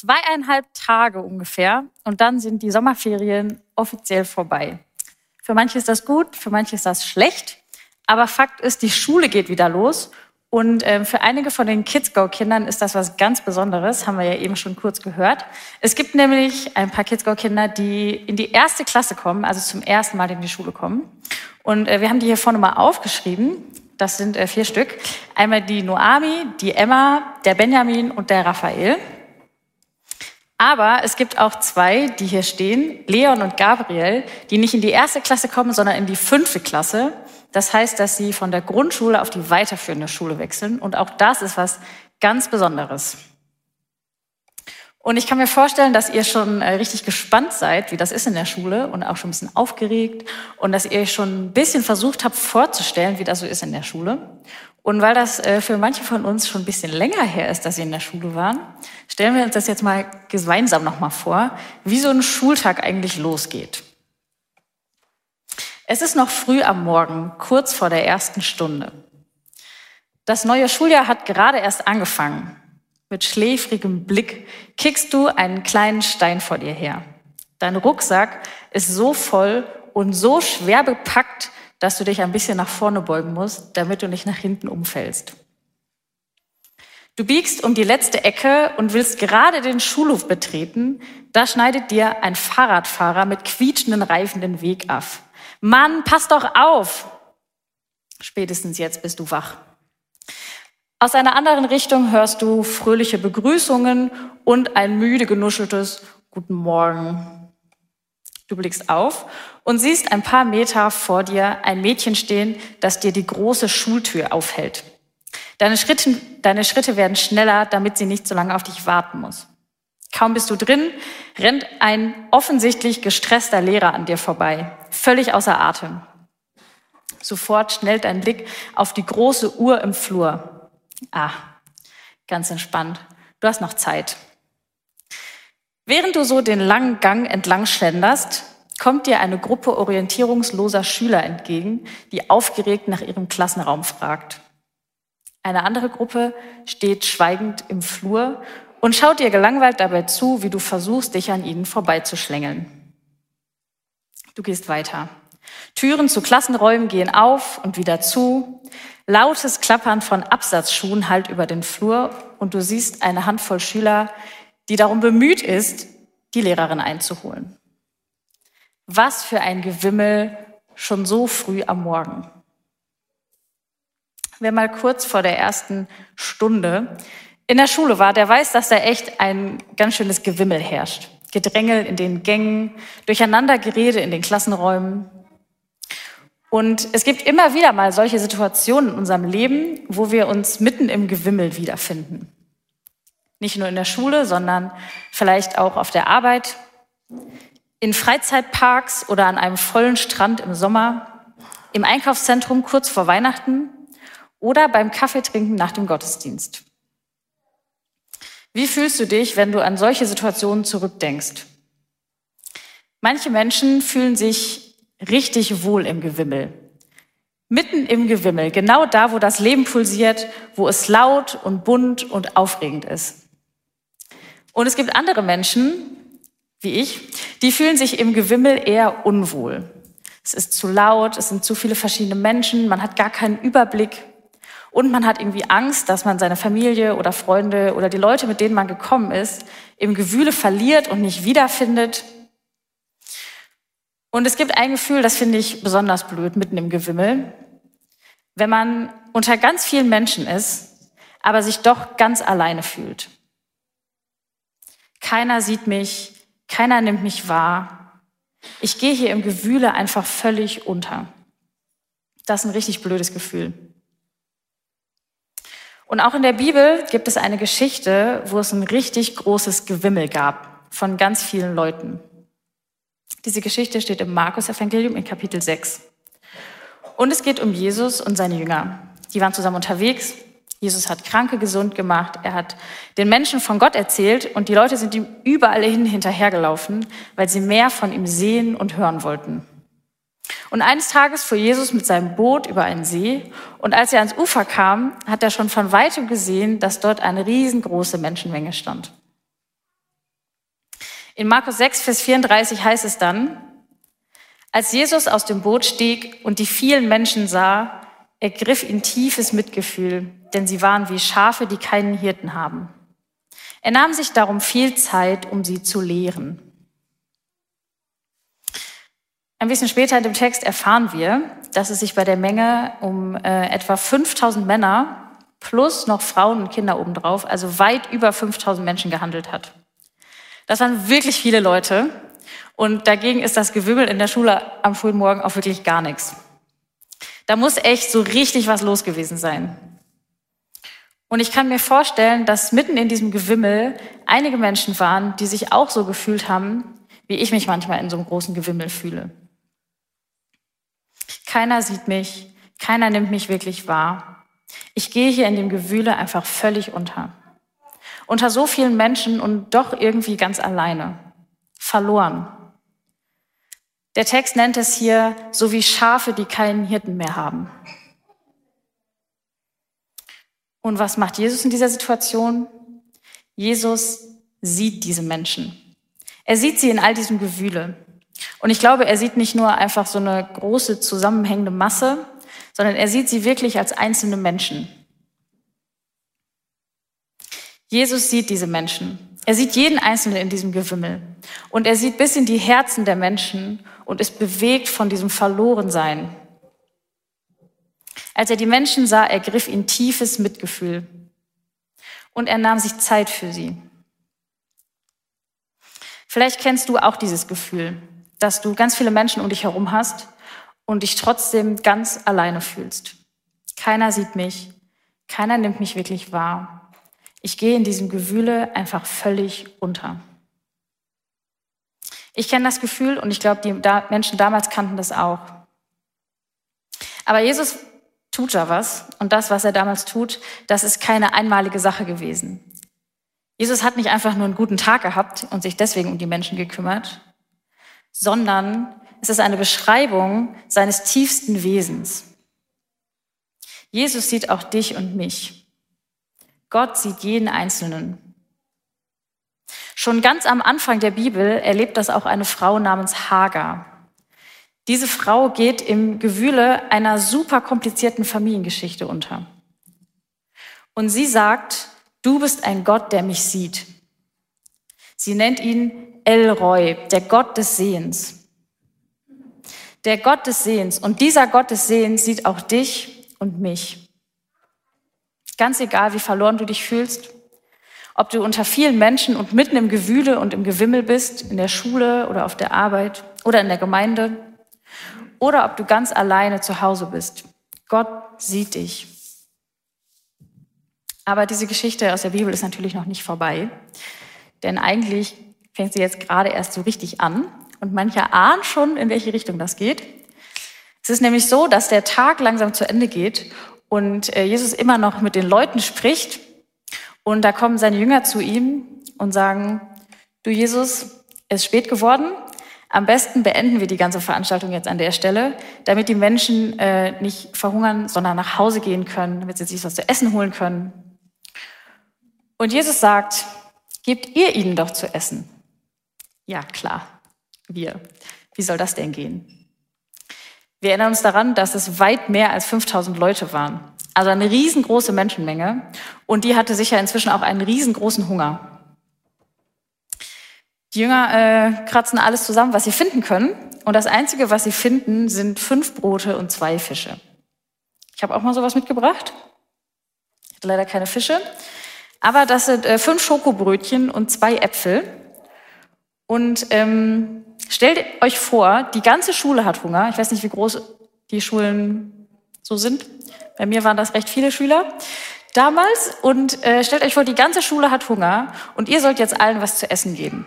Zweieinhalb Tage ungefähr und dann sind die Sommerferien offiziell vorbei. Für manche ist das gut, für manche ist das schlecht, aber Fakt ist, die Schule geht wieder los und äh, für einige von den Kids-Go-Kindern ist das was ganz Besonderes, haben wir ja eben schon kurz gehört. Es gibt nämlich ein paar Kids-Go-Kinder, die in die erste Klasse kommen, also zum ersten Mal in die Schule kommen. Und äh, wir haben die hier vorne mal aufgeschrieben. Das sind äh, vier Stück. Einmal die Noami, die Emma, der Benjamin und der Raphael. Aber es gibt auch zwei, die hier stehen, Leon und Gabriel, die nicht in die erste Klasse kommen, sondern in die fünfte Klasse. Das heißt, dass sie von der Grundschule auf die weiterführende Schule wechseln. Und auch das ist was ganz Besonderes. Und ich kann mir vorstellen, dass ihr schon äh, richtig gespannt seid, wie das ist in der Schule und auch schon ein bisschen aufgeregt und dass ihr schon ein bisschen versucht habt vorzustellen, wie das so ist in der Schule. Und weil das äh, für manche von uns schon ein bisschen länger her ist, dass sie in der Schule waren, stellen wir uns das jetzt mal gemeinsam nochmal vor, wie so ein Schultag eigentlich losgeht. Es ist noch früh am Morgen, kurz vor der ersten Stunde. Das neue Schuljahr hat gerade erst angefangen. Mit schläfrigem Blick kickst du einen kleinen Stein vor dir her. Dein Rucksack ist so voll und so schwer bepackt, dass du dich ein bisschen nach vorne beugen musst, damit du nicht nach hinten umfällst. Du biegst um die letzte Ecke und willst gerade den Schulhof betreten, da schneidet dir ein Fahrradfahrer mit quietschenden Reifen den Weg ab. Mann, pass doch auf! Spätestens jetzt bist du wach. Aus einer anderen Richtung hörst du fröhliche Begrüßungen und ein müde genuscheltes Guten Morgen. Du blickst auf und siehst ein paar Meter vor dir ein Mädchen stehen, das dir die große Schultür aufhält. Deine Schritte, deine Schritte werden schneller, damit sie nicht so lange auf dich warten muss. Kaum bist du drin, rennt ein offensichtlich gestresster Lehrer an dir vorbei, völlig außer Atem. Sofort schnellt dein Blick auf die große Uhr im Flur. Ah, ganz entspannt. Du hast noch Zeit. Während du so den langen Gang entlang schlenderst, kommt dir eine Gruppe orientierungsloser Schüler entgegen, die aufgeregt nach ihrem Klassenraum fragt. Eine andere Gruppe steht schweigend im Flur und schaut dir gelangweilt dabei zu, wie du versuchst, dich an ihnen vorbeizuschlängeln. Du gehst weiter. Türen zu Klassenräumen gehen auf und wieder zu. Lautes Klappern von Absatzschuhen hallt über den Flur und du siehst eine Handvoll Schüler, die darum bemüht ist, die Lehrerin einzuholen. Was für ein Gewimmel schon so früh am Morgen. Wer mal kurz vor der ersten Stunde in der Schule war, der weiß, dass da echt ein ganz schönes Gewimmel herrscht. Gedrängel in den Gängen, Durcheinandergerede in den Klassenräumen. Und es gibt immer wieder mal solche Situationen in unserem Leben, wo wir uns mitten im Gewimmel wiederfinden. Nicht nur in der Schule, sondern vielleicht auch auf der Arbeit, in Freizeitparks oder an einem vollen Strand im Sommer, im Einkaufszentrum kurz vor Weihnachten oder beim Kaffeetrinken nach dem Gottesdienst. Wie fühlst du dich, wenn du an solche Situationen zurückdenkst? Manche Menschen fühlen sich richtig wohl im Gewimmel. Mitten im Gewimmel, genau da, wo das Leben pulsiert, wo es laut und bunt und aufregend ist. Und es gibt andere Menschen, wie ich, die fühlen sich im Gewimmel eher unwohl. Es ist zu laut, es sind zu viele verschiedene Menschen, man hat gar keinen Überblick und man hat irgendwie Angst, dass man seine Familie oder Freunde oder die Leute, mit denen man gekommen ist, im Gewühle verliert und nicht wiederfindet. Und es gibt ein Gefühl, das finde ich besonders blöd, mitten im Gewimmel, wenn man unter ganz vielen Menschen ist, aber sich doch ganz alleine fühlt. Keiner sieht mich, keiner nimmt mich wahr. Ich gehe hier im Gewühle einfach völlig unter. Das ist ein richtig blödes Gefühl. Und auch in der Bibel gibt es eine Geschichte, wo es ein richtig großes Gewimmel gab von ganz vielen Leuten. Diese Geschichte steht im Markus-Evangelium in Kapitel 6. Und es geht um Jesus und seine Jünger. Die waren zusammen unterwegs. Jesus hat Kranke gesund gemacht. Er hat den Menschen von Gott erzählt und die Leute sind ihm überall hin hinterhergelaufen, weil sie mehr von ihm sehen und hören wollten. Und eines Tages fuhr Jesus mit seinem Boot über einen See und als er ans Ufer kam, hat er schon von weitem gesehen, dass dort eine riesengroße Menschenmenge stand. In Markus 6, Vers 34 heißt es dann, als Jesus aus dem Boot stieg und die vielen Menschen sah, ergriff ihn tiefes Mitgefühl, denn sie waren wie Schafe, die keinen Hirten haben. Er nahm sich darum viel Zeit, um sie zu lehren. Ein bisschen später in dem Text erfahren wir, dass es sich bei der Menge um äh, etwa 5000 Männer plus noch Frauen und Kinder obendrauf, also weit über 5000 Menschen gehandelt hat. Das waren wirklich viele Leute und dagegen ist das Gewimmel in der Schule am frühen Morgen auch wirklich gar nichts. Da muss echt so richtig was los gewesen sein. Und ich kann mir vorstellen, dass mitten in diesem Gewimmel einige Menschen waren, die sich auch so gefühlt haben, wie ich mich manchmal in so einem großen Gewimmel fühle. Keiner sieht mich, keiner nimmt mich wirklich wahr. Ich gehe hier in dem Gewühle einfach völlig unter. Unter so vielen Menschen und doch irgendwie ganz alleine. Verloren. Der Text nennt es hier so wie Schafe, die keinen Hirten mehr haben. Und was macht Jesus in dieser Situation? Jesus sieht diese Menschen. Er sieht sie in all diesem Gewühle. Und ich glaube, er sieht nicht nur einfach so eine große zusammenhängende Masse, sondern er sieht sie wirklich als einzelne Menschen. Jesus sieht diese Menschen. Er sieht jeden Einzelnen in diesem Gewimmel. Und er sieht bis in die Herzen der Menschen und ist bewegt von diesem Verlorensein. Als er die Menschen sah, ergriff ihn tiefes Mitgefühl. Und er nahm sich Zeit für sie. Vielleicht kennst du auch dieses Gefühl dass du ganz viele Menschen um dich herum hast und dich trotzdem ganz alleine fühlst. Keiner sieht mich, keiner nimmt mich wirklich wahr. Ich gehe in diesem Gewühle einfach völlig unter. Ich kenne das Gefühl und ich glaube, die Menschen damals kannten das auch. Aber Jesus tut da was und das, was er damals tut, das ist keine einmalige Sache gewesen. Jesus hat nicht einfach nur einen guten Tag gehabt und sich deswegen um die Menschen gekümmert, sondern es ist eine Beschreibung seines tiefsten Wesens. Jesus sieht auch dich und mich. Gott sieht jeden Einzelnen. Schon ganz am Anfang der Bibel erlebt das auch eine Frau namens Hagar. Diese Frau geht im Gewühle einer super komplizierten Familiengeschichte unter. Und sie sagt, du bist ein Gott, der mich sieht. Sie nennt ihn Elroy, der Gott des Sehens. Der Gott des Sehens. Und dieser Gott des Sehens sieht auch dich und mich. Ganz egal, wie verloren du dich fühlst, ob du unter vielen Menschen und mitten im Gewühle und im Gewimmel bist, in der Schule oder auf der Arbeit oder in der Gemeinde, oder ob du ganz alleine zu Hause bist. Gott sieht dich. Aber diese Geschichte aus der Bibel ist natürlich noch nicht vorbei. Denn eigentlich fängt sie jetzt gerade erst so richtig an und mancher ahnt schon, in welche Richtung das geht. Es ist nämlich so, dass der Tag langsam zu Ende geht und äh, Jesus immer noch mit den Leuten spricht und da kommen seine Jünger zu ihm und sagen, du Jesus, es ist spät geworden, am besten beenden wir die ganze Veranstaltung jetzt an der Stelle, damit die Menschen äh, nicht verhungern, sondern nach Hause gehen können, damit sie sich was zu essen holen können. Und Jesus sagt, gebt ihr ihnen doch zu essen. Ja, klar, wir. Wie soll das denn gehen? Wir erinnern uns daran, dass es weit mehr als 5000 Leute waren. Also eine riesengroße Menschenmenge. Und die hatte sicher inzwischen auch einen riesengroßen Hunger. Die Jünger äh, kratzen alles zusammen, was sie finden können. Und das Einzige, was sie finden, sind fünf Brote und zwei Fische. Ich habe auch mal sowas mitgebracht. Ich hatte leider keine Fische. Aber das sind äh, fünf Schokobrötchen und zwei Äpfel. Und ähm, stellt euch vor, die ganze Schule hat Hunger. Ich weiß nicht, wie groß die Schulen so sind. Bei mir waren das recht viele Schüler. damals und äh, stellt euch vor, die ganze Schule hat Hunger und ihr sollt jetzt allen was zu essen geben.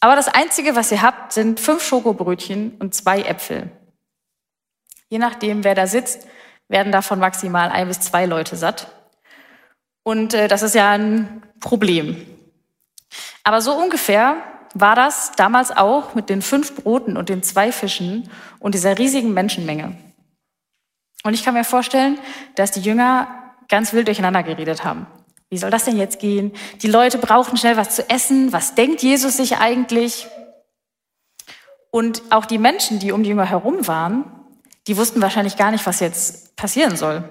Aber das Einzige, was ihr habt, sind fünf Schokobrötchen und zwei Äpfel. Je nachdem, wer da sitzt, werden davon maximal ein bis zwei Leute satt. Und äh, das ist ja ein Problem. Aber so ungefähr war das damals auch mit den fünf Broten und den zwei Fischen und dieser riesigen Menschenmenge. Und ich kann mir vorstellen, dass die Jünger ganz wild durcheinander geredet haben. Wie soll das denn jetzt gehen? Die Leute brauchen schnell was zu essen. Was denkt Jesus sich eigentlich? Und auch die Menschen, die um die Jünger herum waren, die wussten wahrscheinlich gar nicht, was jetzt passieren soll.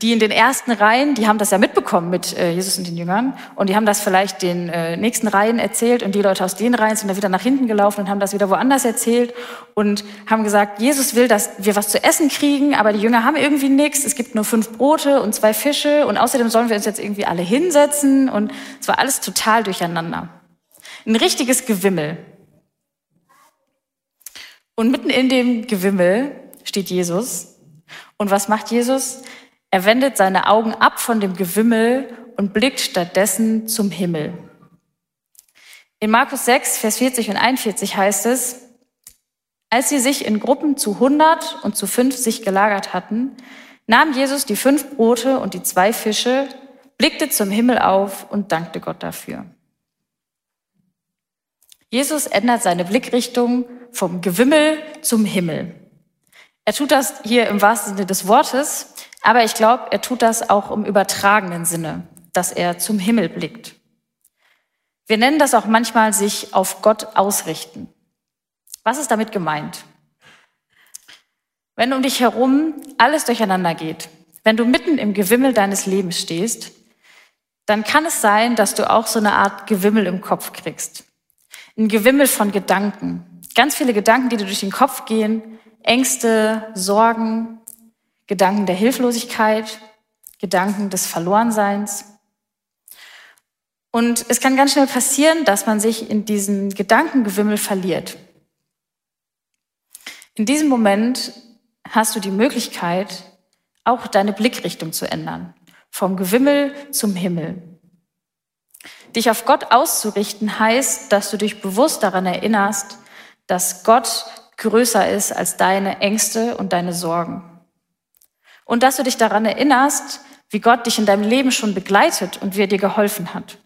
Die in den ersten Reihen, die haben das ja mitbekommen mit äh, Jesus und den Jüngern und die haben das vielleicht den äh, nächsten Reihen erzählt und die Leute aus den Reihen sind dann wieder nach hinten gelaufen und haben das wieder woanders erzählt und haben gesagt, Jesus will, dass wir was zu essen kriegen, aber die Jünger haben irgendwie nichts. Es gibt nur fünf Brote und zwei Fische und außerdem sollen wir uns jetzt irgendwie alle hinsetzen und es war alles total durcheinander. Ein richtiges Gewimmel. Und mitten in dem Gewimmel steht Jesus. Und was macht Jesus? Er wendet seine Augen ab von dem Gewimmel und blickt stattdessen zum Himmel. In Markus 6, Vers 40 und 41 heißt es, als sie sich in Gruppen zu 100 und zu 50 gelagert hatten, nahm Jesus die fünf Brote und die zwei Fische, blickte zum Himmel auf und dankte Gott dafür. Jesus ändert seine Blickrichtung vom Gewimmel zum Himmel. Er tut das hier im wahrsten Sinne des Wortes, aber ich glaube, er tut das auch im übertragenen Sinne, dass er zum Himmel blickt. Wir nennen das auch manchmal sich auf Gott ausrichten. Was ist damit gemeint? Wenn um dich herum alles durcheinander geht, wenn du mitten im Gewimmel deines Lebens stehst, dann kann es sein, dass du auch so eine Art Gewimmel im Kopf kriegst. Ein Gewimmel von Gedanken, Ganz viele Gedanken, die dir durch den Kopf gehen, Ängste, Sorgen, Gedanken der Hilflosigkeit, Gedanken des Verlorenseins. Und es kann ganz schnell passieren, dass man sich in diesem Gedankengewimmel verliert. In diesem Moment hast du die Möglichkeit, auch deine Blickrichtung zu ändern. Vom Gewimmel zum Himmel. Dich auf Gott auszurichten heißt, dass du dich bewusst daran erinnerst, dass Gott größer ist als deine Ängste und deine Sorgen. Und dass du dich daran erinnerst, wie Gott dich in deinem Leben schon begleitet und wie er dir geholfen hat.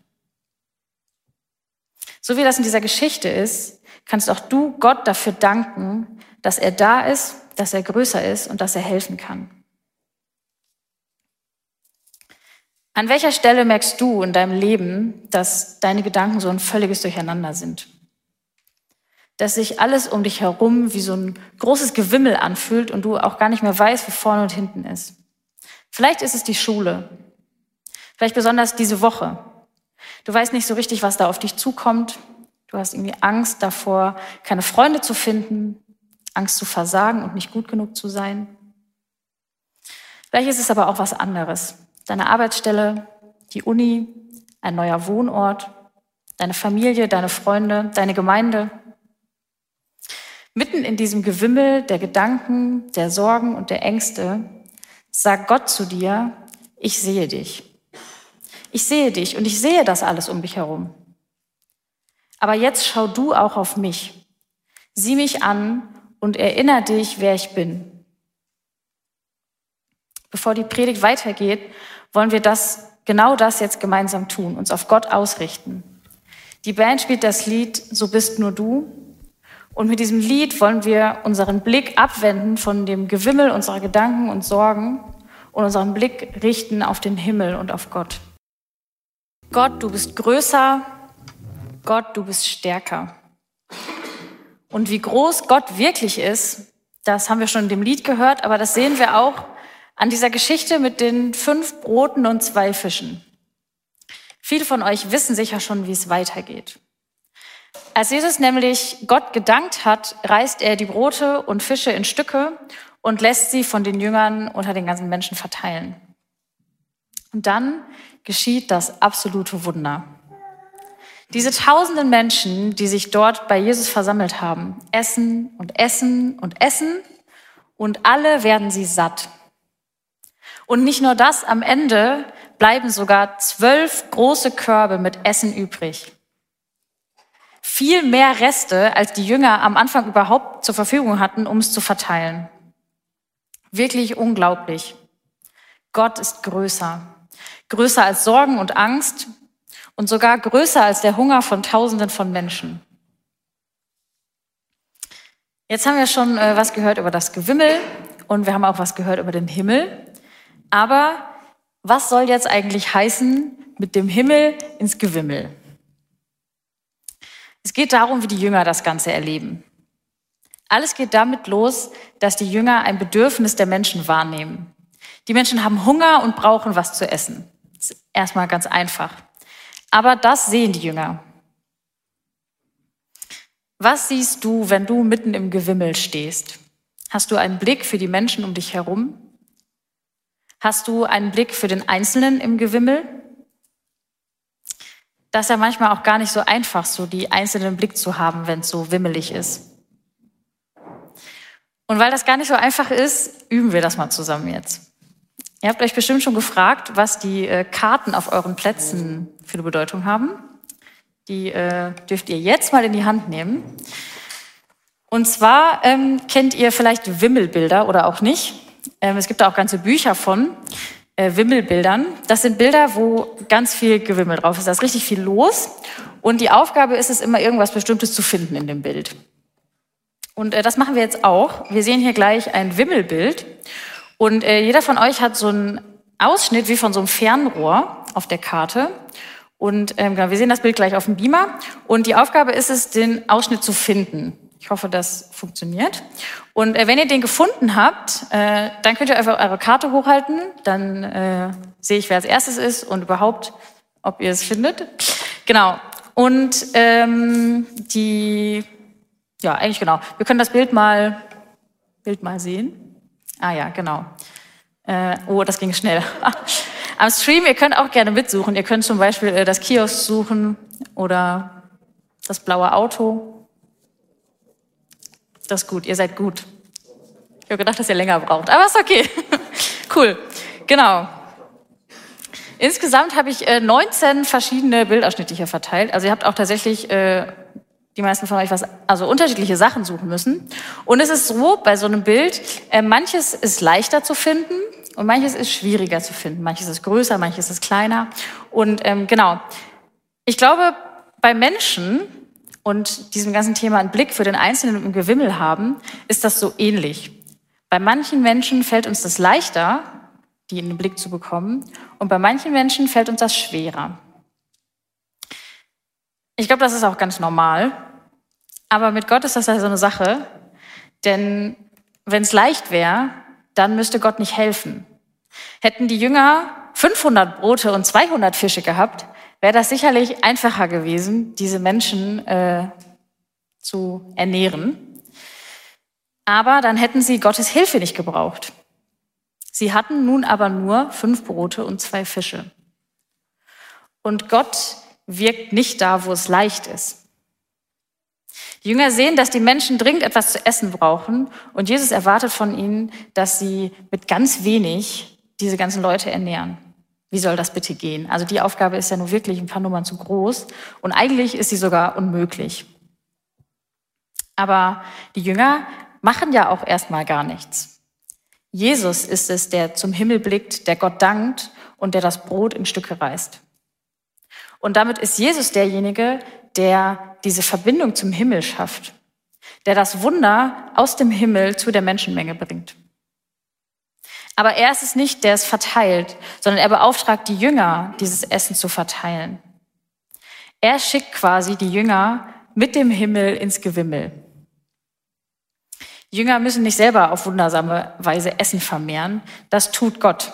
So wie das in dieser Geschichte ist, kannst auch du Gott dafür danken, dass er da ist, dass er größer ist und dass er helfen kann. An welcher Stelle merkst du in deinem Leben, dass deine Gedanken so ein völliges Durcheinander sind? Dass sich alles um dich herum wie so ein großes Gewimmel anfühlt und du auch gar nicht mehr weißt, wo vorne und hinten ist. Vielleicht ist es die Schule. Vielleicht besonders diese Woche. Du weißt nicht so richtig, was da auf dich zukommt. Du hast irgendwie Angst davor, keine Freunde zu finden, Angst zu versagen und nicht gut genug zu sein. Vielleicht ist es aber auch was anderes. Deine Arbeitsstelle, die Uni, ein neuer Wohnort, deine Familie, deine Freunde, deine Gemeinde, Mitten in diesem Gewimmel der Gedanken, der Sorgen und der Ängste sagt Gott zu dir, ich sehe dich. Ich sehe dich und ich sehe das alles um dich herum. Aber jetzt schau du auch auf mich. Sieh mich an und erinnere dich, wer ich bin. Bevor die Predigt weitergeht, wollen wir das, genau das jetzt gemeinsam tun, uns auf Gott ausrichten. Die Band spielt das Lied So bist nur du und mit diesem Lied wollen wir unseren Blick abwenden von dem Gewimmel unserer Gedanken und Sorgen und unseren Blick richten auf den Himmel und auf Gott. Gott, du bist größer. Gott, du bist stärker. Und wie groß Gott wirklich ist, das haben wir schon in dem Lied gehört, aber das sehen wir auch an dieser Geschichte mit den fünf Broten und zwei Fischen. Viele von euch wissen sicher schon, wie es weitergeht. Als Jesus nämlich Gott gedankt hat, reißt er die Brote und Fische in Stücke und lässt sie von den Jüngern unter den ganzen Menschen verteilen. Und dann geschieht das absolute Wunder. Diese tausenden Menschen, die sich dort bei Jesus versammelt haben, essen und essen und essen und alle werden sie satt. Und nicht nur das, am Ende bleiben sogar zwölf große Körbe mit Essen übrig. Viel mehr Reste, als die Jünger am Anfang überhaupt zur Verfügung hatten, um es zu verteilen. Wirklich unglaublich. Gott ist größer. Größer als Sorgen und Angst und sogar größer als der Hunger von Tausenden von Menschen. Jetzt haben wir schon äh, was gehört über das Gewimmel und wir haben auch was gehört über den Himmel. Aber was soll jetzt eigentlich heißen mit dem Himmel ins Gewimmel? Es geht darum, wie die Jünger das Ganze erleben. Alles geht damit los, dass die Jünger ein Bedürfnis der Menschen wahrnehmen. Die Menschen haben Hunger und brauchen was zu essen. Das ist erstmal ganz einfach. Aber das sehen die Jünger. Was siehst du, wenn du mitten im Gewimmel stehst? Hast du einen Blick für die Menschen um dich herum? Hast du einen Blick für den Einzelnen im Gewimmel? Das ist ja manchmal auch gar nicht so einfach, so die einzelnen Blick zu haben, wenn es so wimmelig ist. Und weil das gar nicht so einfach ist, üben wir das mal zusammen jetzt. Ihr habt euch bestimmt schon gefragt, was die äh, Karten auf euren Plätzen für eine Bedeutung haben. Die äh, dürft ihr jetzt mal in die Hand nehmen. Und zwar ähm, kennt ihr vielleicht Wimmelbilder oder auch nicht. Ähm, es gibt da auch ganze Bücher von äh, Wimmelbildern. Das sind Bilder, wo ganz viel Gewimmel drauf ist. Da ist richtig viel los. Und die Aufgabe ist es immer, irgendwas Bestimmtes zu finden in dem Bild. Und äh, das machen wir jetzt auch. Wir sehen hier gleich ein Wimmelbild. Und äh, jeder von euch hat so einen Ausschnitt wie von so einem Fernrohr auf der Karte. Und ähm, genau, wir sehen das Bild gleich auf dem Beamer. Und die Aufgabe ist es, den Ausschnitt zu finden. Ich hoffe, das funktioniert. Und äh, wenn ihr den gefunden habt, äh, dann könnt ihr einfach eure Karte hochhalten. Dann äh, sehe ich, wer als erstes ist und überhaupt, ob ihr es findet. Genau. Und ähm, die, ja, eigentlich genau. Wir können das Bild mal, Bild mal sehen. Ah ja, genau. Äh, oh, das ging schnell. Am Stream, ihr könnt auch gerne mitsuchen. Ihr könnt zum Beispiel äh, das Kiosk suchen oder das blaue Auto. Das ist gut, ihr seid gut. Ich habe gedacht, dass ihr länger braucht, aber ist okay. cool, genau. Insgesamt habe ich äh, 19 verschiedene Bildausschnitte hier verteilt. Also ihr habt auch tatsächlich äh, die meisten von euch was, also unterschiedliche Sachen suchen müssen. Und es ist so, bei so einem Bild, äh, manches ist leichter zu finden und manches ist schwieriger zu finden. Manches ist größer, manches ist kleiner. Und ähm, genau, ich glaube, bei Menschen und diesem ganzen Thema einen Blick für den Einzelnen im Gewimmel haben, ist das so ähnlich. Bei manchen Menschen fällt uns das leichter, die in den Blick zu bekommen, und bei manchen Menschen fällt uns das schwerer. Ich glaube, das ist auch ganz normal. Aber mit Gott ist das ja so eine Sache. Denn wenn es leicht wäre, dann müsste Gott nicht helfen. Hätten die Jünger 500 Brote und 200 Fische gehabt, wäre das sicherlich einfacher gewesen, diese Menschen äh, zu ernähren. Aber dann hätten sie Gottes Hilfe nicht gebraucht. Sie hatten nun aber nur fünf Brote und zwei Fische. Und Gott wirkt nicht da, wo es leicht ist. Die Jünger sehen, dass die Menschen dringend etwas zu essen brauchen und Jesus erwartet von ihnen, dass sie mit ganz wenig diese ganzen Leute ernähren. Wie soll das bitte gehen? Also die Aufgabe ist ja nur wirklich ein paar Nummern zu groß und eigentlich ist sie sogar unmöglich. Aber die Jünger machen ja auch erstmal gar nichts. Jesus ist es, der zum Himmel blickt, der Gott dankt und der das Brot in Stücke reißt. Und damit ist Jesus derjenige, der diese Verbindung zum Himmel schafft, der das Wunder aus dem Himmel zu der Menschenmenge bringt. Aber er ist es nicht, der es verteilt, sondern er beauftragt die Jünger, dieses Essen zu verteilen. Er schickt quasi die Jünger mit dem Himmel ins Gewimmel. Jünger müssen nicht selber auf wundersame Weise Essen vermehren, das tut Gott.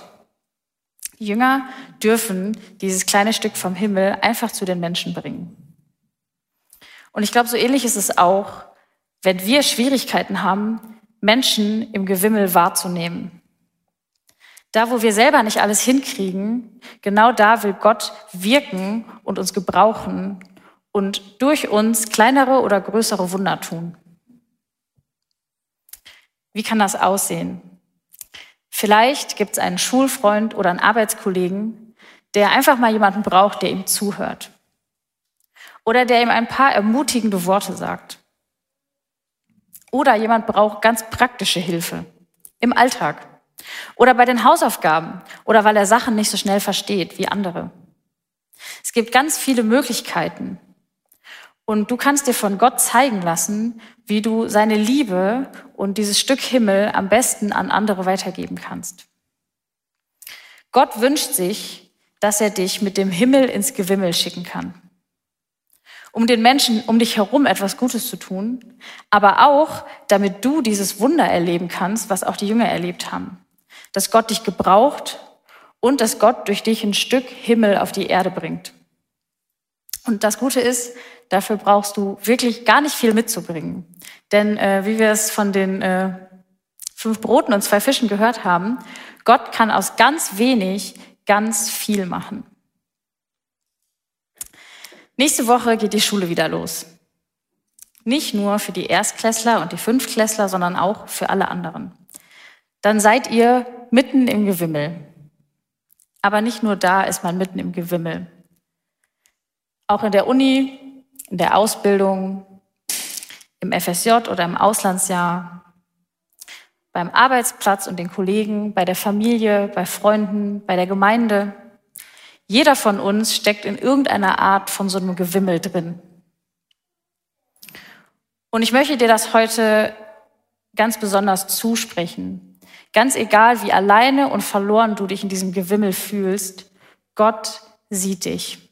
Jünger dürfen dieses kleine Stück vom Himmel einfach zu den Menschen bringen. Und ich glaube, so ähnlich ist es auch, wenn wir Schwierigkeiten haben, Menschen im Gewimmel wahrzunehmen. Da, wo wir selber nicht alles hinkriegen, genau da will Gott wirken und uns gebrauchen und durch uns kleinere oder größere Wunder tun. Wie kann das aussehen? Vielleicht gibt es einen Schulfreund oder einen Arbeitskollegen, der einfach mal jemanden braucht, der ihm zuhört. Oder der ihm ein paar ermutigende Worte sagt. Oder jemand braucht ganz praktische Hilfe im Alltag. Oder bei den Hausaufgaben. Oder weil er Sachen nicht so schnell versteht wie andere. Es gibt ganz viele Möglichkeiten. Und du kannst dir von Gott zeigen lassen, wie du seine Liebe und dieses Stück Himmel am besten an andere weitergeben kannst. Gott wünscht sich, dass er dich mit dem Himmel ins Gewimmel schicken kann. Um den Menschen um dich herum etwas Gutes zu tun, aber auch, damit du dieses Wunder erleben kannst, was auch die Jünger erlebt haben. Dass Gott dich gebraucht und dass Gott durch dich ein Stück Himmel auf die Erde bringt. Und das Gute ist, dafür brauchst du wirklich gar nicht viel mitzubringen. Denn äh, wie wir es von den äh, fünf Broten und zwei Fischen gehört haben, Gott kann aus ganz wenig ganz viel machen. Nächste Woche geht die Schule wieder los. Nicht nur für die Erstklässler und die Fünftklässler, sondern auch für alle anderen. Dann seid ihr mitten im Gewimmel. Aber nicht nur da ist man mitten im Gewimmel. Auch in der Uni, in der Ausbildung, im FSJ oder im Auslandsjahr, beim Arbeitsplatz und den Kollegen, bei der Familie, bei Freunden, bei der Gemeinde. Jeder von uns steckt in irgendeiner Art von so einem Gewimmel drin. Und ich möchte dir das heute ganz besonders zusprechen. Ganz egal, wie alleine und verloren du dich in diesem Gewimmel fühlst, Gott sieht dich.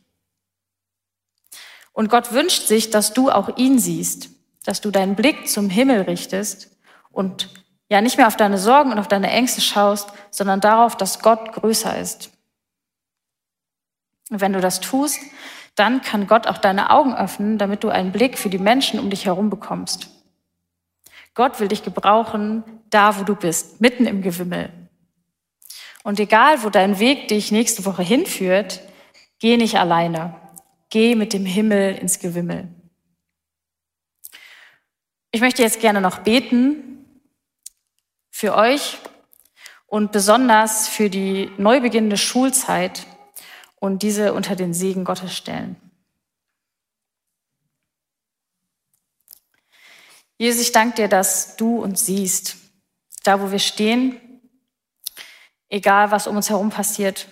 Und Gott wünscht sich, dass du auch ihn siehst, dass du deinen Blick zum Himmel richtest und ja nicht mehr auf deine Sorgen und auf deine Ängste schaust, sondern darauf, dass Gott größer ist. Und wenn du das tust, dann kann Gott auch deine Augen öffnen, damit du einen Blick für die Menschen um dich herum bekommst. Gott will dich gebrauchen, da wo du bist, mitten im Gewimmel. Und egal, wo dein Weg dich nächste Woche hinführt, geh nicht alleine, geh mit dem Himmel ins Gewimmel. Ich möchte jetzt gerne noch beten für euch und besonders für die neu beginnende Schulzeit und diese unter den Segen Gottes stellen. Jesus, ich danke dir, dass du uns siehst, da wo wir stehen, egal was um uns herum passiert,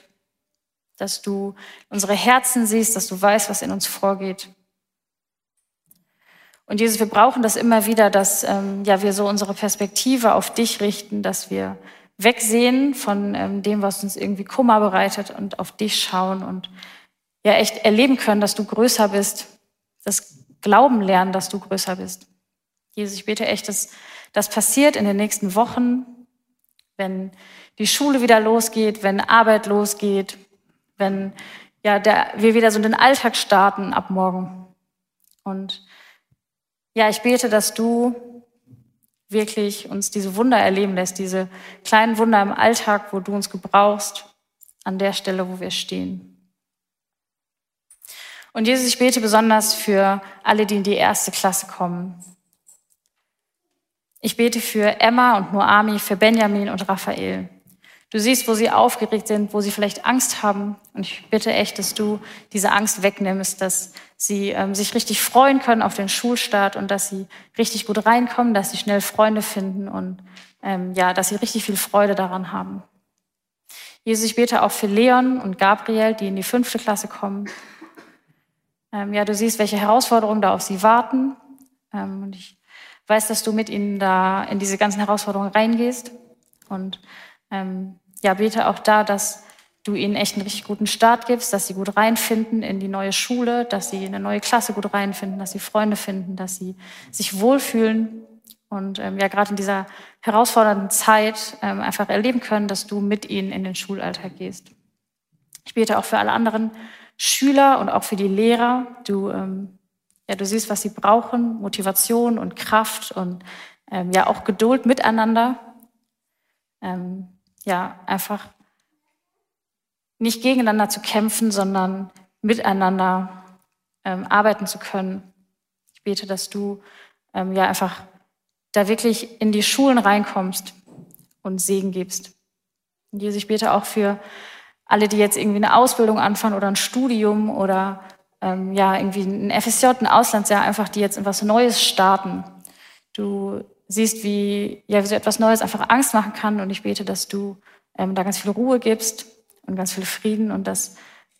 dass du unsere Herzen siehst, dass du weißt, was in uns vorgeht. Und Jesus, wir brauchen das immer wieder, dass ähm, ja, wir so unsere Perspektive auf dich richten, dass wir wegsehen von ähm, dem, was uns irgendwie Kummer bereitet und auf dich schauen und ja echt erleben können, dass du größer bist, das Glauben lernen, dass du größer bist. Jesus, ich bete echt, dass das passiert in den nächsten Wochen, wenn die Schule wieder losgeht, wenn Arbeit losgeht, wenn ja, der, wir wieder so den Alltag starten ab morgen. Und ja, ich bete, dass du wirklich uns diese Wunder erleben lässt, diese kleinen Wunder im Alltag, wo du uns gebrauchst, an der Stelle, wo wir stehen. Und Jesus, ich bete besonders für alle, die in die erste Klasse kommen. Ich bete für Emma und Noami, für Benjamin und Raphael. Du siehst, wo sie aufgeregt sind, wo sie vielleicht Angst haben. Und ich bitte echt, dass du diese Angst wegnimmst, dass sie ähm, sich richtig freuen können auf den Schulstart und dass sie richtig gut reinkommen, dass sie schnell Freunde finden und ähm, ja, dass sie richtig viel Freude daran haben. Jesus, ich bete auch für Leon und Gabriel, die in die fünfte Klasse kommen. Ähm, ja, du siehst, welche Herausforderungen da auf sie warten. Ähm, und ich weiß, dass du mit ihnen da in diese ganzen Herausforderungen reingehst. Und ähm, ja, bete auch da, dass du ihnen echt einen richtig guten Start gibst, dass sie gut reinfinden in die neue Schule, dass sie in eine neue Klasse gut reinfinden, dass sie Freunde finden, dass sie sich wohlfühlen und ähm, ja gerade in dieser herausfordernden Zeit ähm, einfach erleben können, dass du mit ihnen in den Schulalltag gehst. Ich bete auch für alle anderen Schüler und auch für die Lehrer. Du, ähm, du siehst, was sie brauchen, Motivation und Kraft und ähm, ja auch Geduld miteinander. Ähm, ja, einfach nicht gegeneinander zu kämpfen, sondern miteinander ähm, arbeiten zu können. Ich bete, dass du ähm, ja einfach da wirklich in die Schulen reinkommst und Segen gibst. Und Jesus, ich bete auch für alle, die jetzt irgendwie eine Ausbildung anfangen oder ein Studium oder ähm, ja, irgendwie ein FSJ, ein Auslandsjahr, einfach die jetzt etwas Neues starten. Du siehst, wie, ja, wie so etwas Neues einfach Angst machen kann und ich bete, dass du ähm, da ganz viel Ruhe gibst und ganz viel Frieden und dass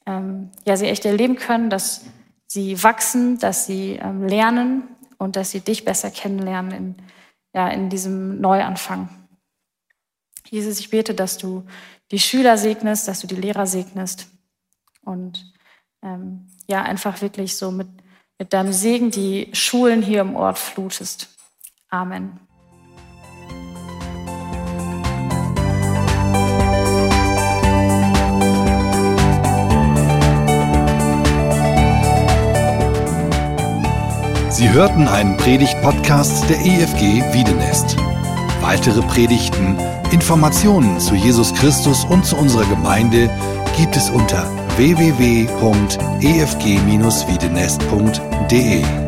ähm, ja, sie echt erleben können, dass sie wachsen, dass sie ähm, lernen und dass sie dich besser kennenlernen in, ja, in diesem Neuanfang. Jesus, ich bete, dass du die Schüler segnest, dass du die Lehrer segnest und ähm, ja, einfach wirklich so mit, mit deinem Segen die Schulen hier im Ort flutest. Amen. Sie hörten einen Predigt-Podcast der EFG Wiedenest. Weitere Predigten, Informationen zu Jesus Christus und zu unserer Gemeinde gibt es unter www.efg-wiedenest.de.